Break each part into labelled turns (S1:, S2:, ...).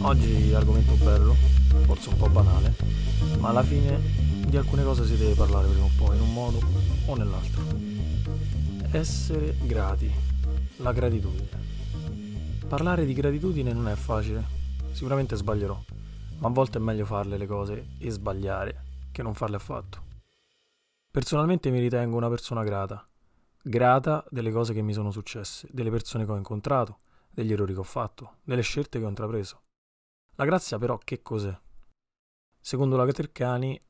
S1: Oggi argomento bello, forse un po' banale, ma alla fine di alcune cose si deve parlare prima o poi, in un modo o nell'altro. Essere grati, la gratitudine. Parlare di gratitudine non è facile, sicuramente sbaglierò, ma a volte è meglio farle le cose e sbagliare che non farle affatto. Personalmente mi ritengo una persona grata, grata delle cose che mi sono successe, delle persone che ho incontrato, degli errori che ho fatto, delle scelte che ho intrapreso. La grazia però che cos'è? Secondo la Catercani,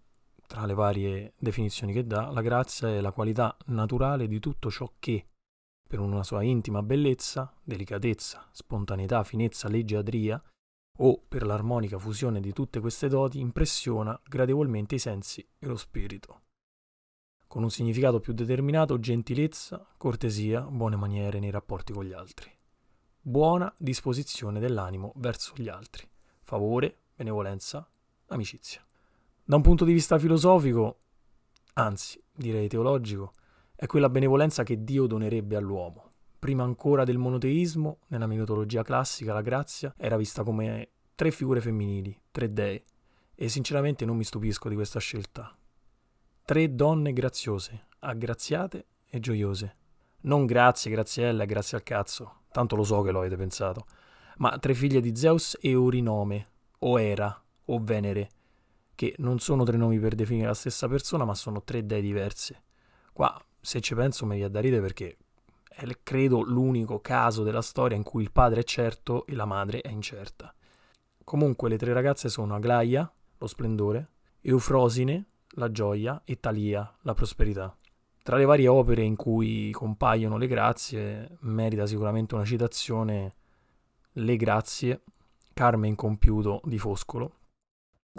S1: tra le varie definizioni che dà, la grazia è la qualità naturale di tutto ciò che, per una sua intima bellezza, delicatezza, spontaneità, finezza, leggiadria, o per l'armonica fusione di tutte queste doti, impressiona gradevolmente i sensi e lo spirito. Con un significato più determinato, gentilezza, cortesia, buone maniere nei rapporti con gli altri. Buona disposizione dell'animo verso gli altri favore, benevolenza, amicizia. Da un punto di vista filosofico, anzi direi teologico, è quella benevolenza che Dio donerebbe all'uomo. Prima ancora del monoteismo, nella mitologia classica la grazia era vista come tre figure femminili, tre dei, e sinceramente non mi stupisco di questa scelta. Tre donne graziose, aggraziate e gioiose. Non grazie, graziella, grazie al cazzo, tanto lo so che lo avete pensato ma tre figlie di Zeus e Orinome, o Era, o Venere, che non sono tre nomi per definire la stessa persona, ma sono tre dei diverse. Qua, se ci penso, mi viene da ridere perché è, credo, l'unico caso della storia in cui il padre è certo e la madre è incerta. Comunque le tre ragazze sono Aglaia, lo splendore, Eufrosine, la gioia, e Talia, la prosperità. Tra le varie opere in cui compaiono le grazie, merita sicuramente una citazione le grazie, Carmen compiuto di Foscolo,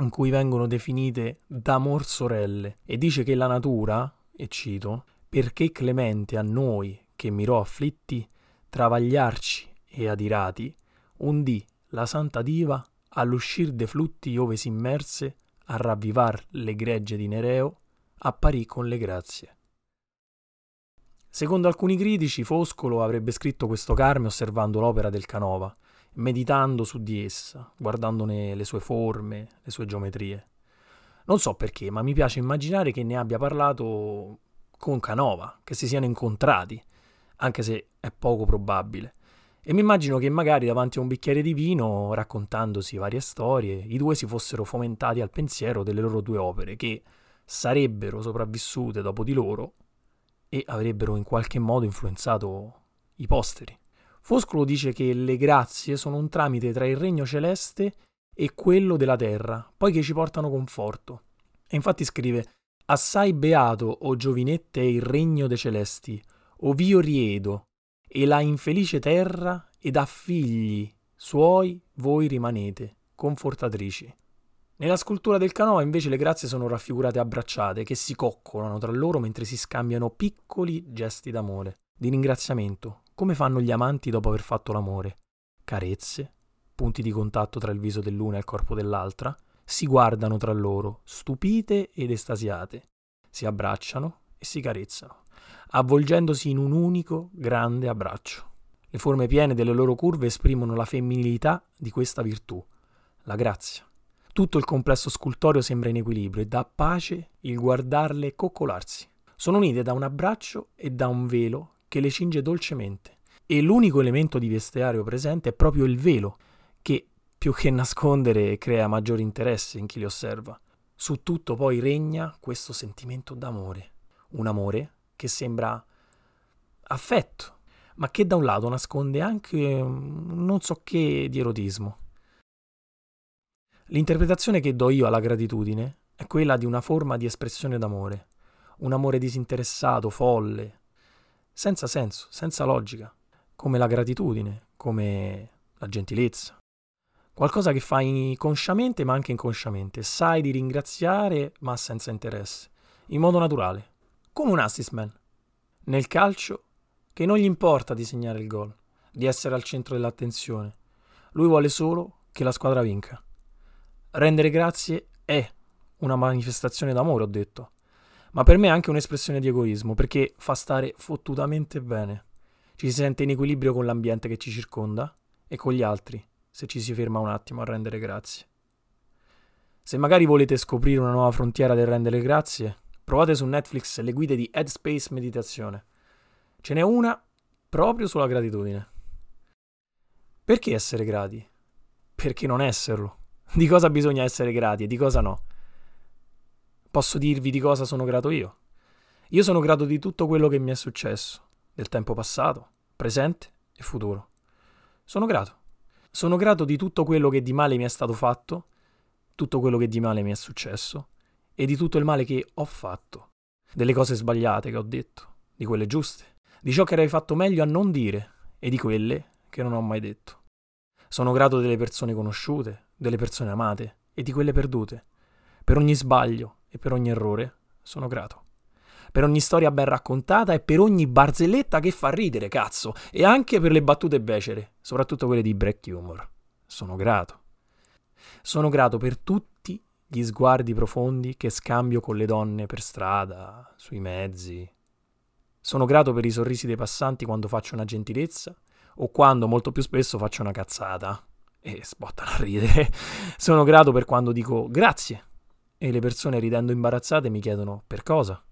S1: in cui vengono definite d'amor sorelle e dice che la natura, e cito, perché clemente a noi che mirò afflitti, travagliarci e adirati, un dì la santa diva all'uscir de flutti ove s'immerse a ravvivar le gregge di Nereo, apparì con le grazie. Secondo alcuni critici, Foscolo avrebbe scritto questo Carme osservando l'opera del Canova, meditando su di essa, guardandone le sue forme, le sue geometrie. Non so perché, ma mi piace immaginare che ne abbia parlato con Canova, che si siano incontrati, anche se è poco probabile. E mi immagino che magari davanti a un bicchiere di vino, raccontandosi varie storie, i due si fossero fomentati al pensiero delle loro due opere, che sarebbero sopravvissute dopo di loro e avrebbero in qualche modo influenzato i posteri. Foscolo dice che le grazie sono un tramite tra il regno celeste e quello della terra, poiché ci portano conforto. E infatti scrive: Assai beato, o giovinette, è il regno dei celesti, ov'io riedo, e la infelice terra, ed a figli suoi voi rimanete, confortatrici. Nella scultura del Canova invece le grazie sono raffigurate abbracciate, che si coccolano tra loro mentre si scambiano piccoli gesti d'amore, di ringraziamento, come fanno gli amanti dopo aver fatto l'amore. Carezze, punti di contatto tra il viso dell'una e il corpo dell'altra, si guardano tra loro, stupite ed estasiate, si abbracciano e si carezzano, avvolgendosi in un unico grande abbraccio. Le forme piene delle loro curve esprimono la femminilità di questa virtù, la grazia. Tutto il complesso scultoreo sembra in equilibrio e dà pace il guardarle coccolarsi. Sono unite da un abbraccio e da un velo che le cinge dolcemente. E l'unico elemento di vestiario presente è proprio il velo, che più che nascondere crea maggiore interesse in chi li osserva. Su tutto poi regna questo sentimento d'amore, un amore che sembra affetto, ma che da un lato nasconde anche non so che di erotismo. L'interpretazione che do io alla gratitudine è quella di una forma di espressione d'amore, un amore disinteressato, folle, senza senso, senza logica, come la gratitudine, come la gentilezza. Qualcosa che fai consciamente ma anche inconsciamente, sai di ringraziare ma senza interesse, in modo naturale, come un assist man. Nel calcio, che non gli importa di segnare il gol, di essere al centro dell'attenzione. Lui vuole solo che la squadra vinca. Rendere grazie è una manifestazione d'amore, ho detto ma per me è anche un'espressione di egoismo, perché fa stare fottutamente bene. Ci si sente in equilibrio con l'ambiente che ci circonda e con gli altri, se ci si ferma un attimo a rendere grazie. Se magari volete scoprire una nuova frontiera del rendere grazie, provate su Netflix le guide di Headspace Meditazione. Ce n'è una proprio sulla gratitudine. Perché essere grati? Perché non esserlo? Di cosa bisogna essere grati e di cosa no? Posso dirvi di cosa sono grato io? Io sono grato di tutto quello che mi è successo, del tempo passato, presente e futuro. Sono grato. Sono grato di tutto quello che di male mi è stato fatto, tutto quello che di male mi è successo e di tutto il male che ho fatto, delle cose sbagliate che ho detto, di quelle giuste, di ciò che avrei fatto meglio a non dire e di quelle che non ho mai detto. Sono grato delle persone conosciute, delle persone amate e di quelle perdute. Per ogni sbaglio e per ogni errore sono grato per ogni storia ben raccontata e per ogni barzelletta che fa ridere, cazzo, e anche per le battute becere, soprattutto quelle di Break Humor. Sono grato. Sono grato per tutti gli sguardi profondi che scambio con le donne per strada, sui mezzi. Sono grato per i sorrisi dei passanti quando faccio una gentilezza o quando molto più spesso faccio una cazzata e sbottano a ridere. Sono grato per quando dico grazie e le persone ridendo imbarazzate mi chiedono per cosa.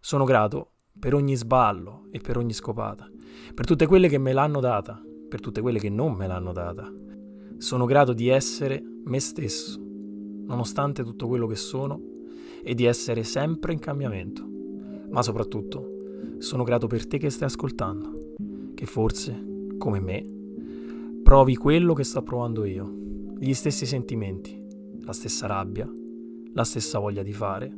S1: Sono grato per ogni sballo e per ogni scopata, per tutte quelle che me l'hanno data, per tutte quelle che non me l'hanno data. Sono grato di essere me stesso, nonostante tutto quello che sono, e di essere sempre in cambiamento. Ma soprattutto sono grato per te che stai ascoltando, che forse, come me, provi quello che sto provando io, gli stessi sentimenti, la stessa rabbia, la stessa voglia di fare.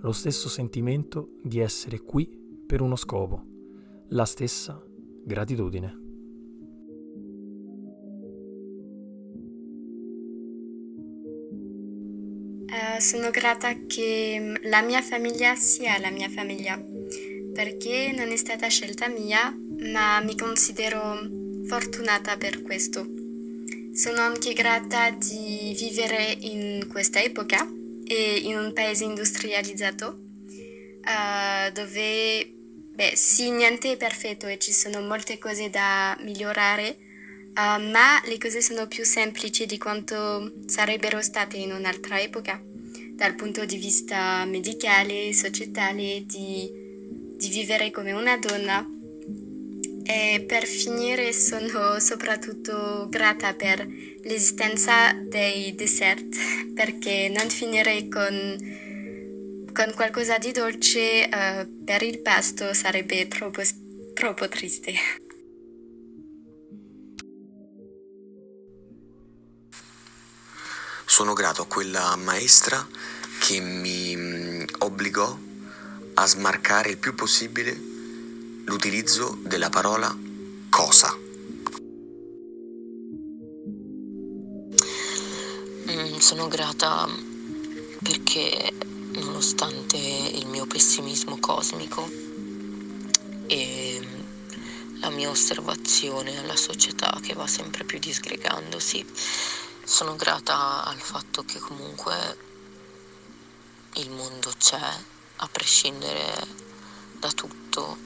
S1: Lo stesso sentimento di essere qui per uno scopo, la stessa gratitudine.
S2: Uh, sono grata che la mia famiglia sia la mia famiglia, perché non è stata scelta mia, ma mi considero fortunata per questo. Sono anche grata di vivere in questa epoca e in un paese industrializzato uh, dove beh, sì, niente è perfetto e ci sono molte cose da migliorare, uh, ma le cose sono più semplici di quanto sarebbero state in un'altra epoca, dal punto di vista medicale, societale, di, di vivere come una donna. E per finire sono soprattutto grata per l'esistenza dei dessert perché non finire con, con qualcosa di dolce uh, per il pasto sarebbe troppo, troppo triste.
S3: Sono grato a quella maestra che mi mm, obbligò a smarcare il più possibile l'utilizzo della parola cosa.
S4: sono grata perché nonostante il mio pessimismo cosmico e la mia osservazione alla società che va sempre più disgregandosi, sono grata al fatto che comunque il mondo c'è, a prescindere da tutto,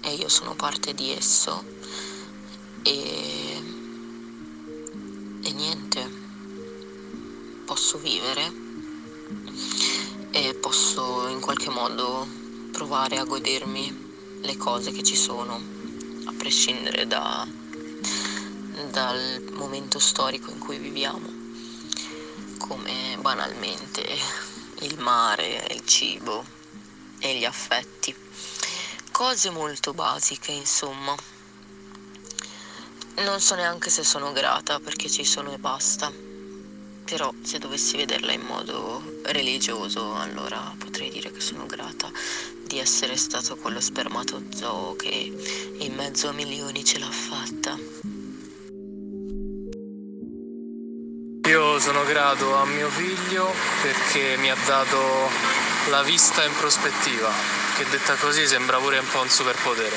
S4: e io sono parte di esso. E, e niente posso vivere e posso in qualche modo provare a godermi le cose che ci sono, a prescindere da, dal momento storico in cui viviamo, come banalmente il mare, il cibo e gli affetti. Cose molto basiche, insomma. Non so neanche se sono grata perché ci sono e basta però se dovessi vederla in modo religioso allora potrei dire che sono grata di essere stato quello spermatozoo che in mezzo a milioni ce l'ha fatta.
S1: Io sono grato a mio figlio perché mi ha dato la vista in prospettiva, che detta così sembra pure un po' un superpotere.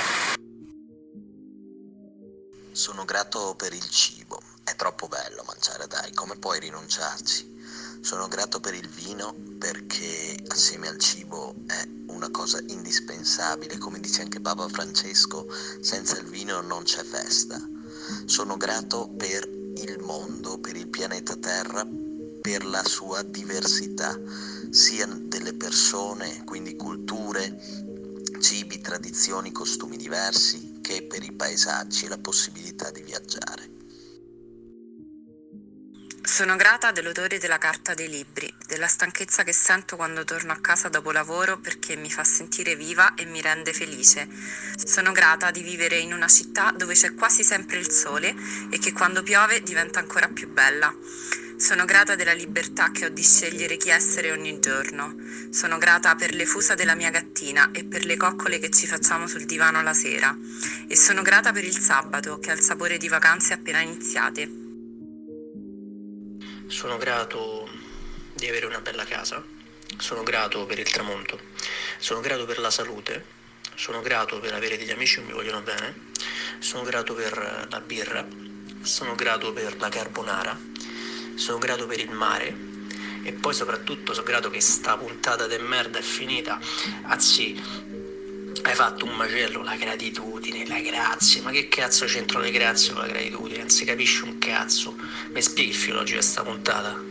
S3: Sono grato per il cibo è troppo bello mangiare, dai, come puoi rinunciarci? Sono grato per il vino perché assieme al cibo è una cosa indispensabile, come dice anche Papa Francesco, senza il vino non c'è festa. Sono grato per il mondo, per il pianeta Terra, per la sua diversità, sia delle persone, quindi culture, cibi, tradizioni, costumi diversi, che per i paesaggi e la possibilità di viaggiare.
S5: Sono grata dell'odore della carta dei libri, della stanchezza che sento quando torno a casa dopo lavoro perché mi fa sentire viva e mi rende felice. Sono grata di vivere in una città dove c'è quasi sempre il sole e che quando piove diventa ancora più bella. Sono grata della libertà che ho di scegliere chi essere ogni giorno. Sono grata per le fusa della mia gattina e per le coccole che ci facciamo sul divano la sera. E sono grata per il sabato che ha il sapore di vacanze appena iniziate.
S6: Sono grato di avere una bella casa, sono grato per il tramonto, sono grato per la salute, sono grato per avere degli amici che mi vogliono bene, sono grato per la birra, sono grato per la carbonara sono grato per il mare e poi soprattutto sono grato che sta puntata di merda è finita. Anzi, hai fatto un macello, la gratitudine, la grazia. Ma che cazzo c'entrano le grazie con la gratitudine? Non si capisce un cazzo. Mi spieghi il filologico di sta puntata?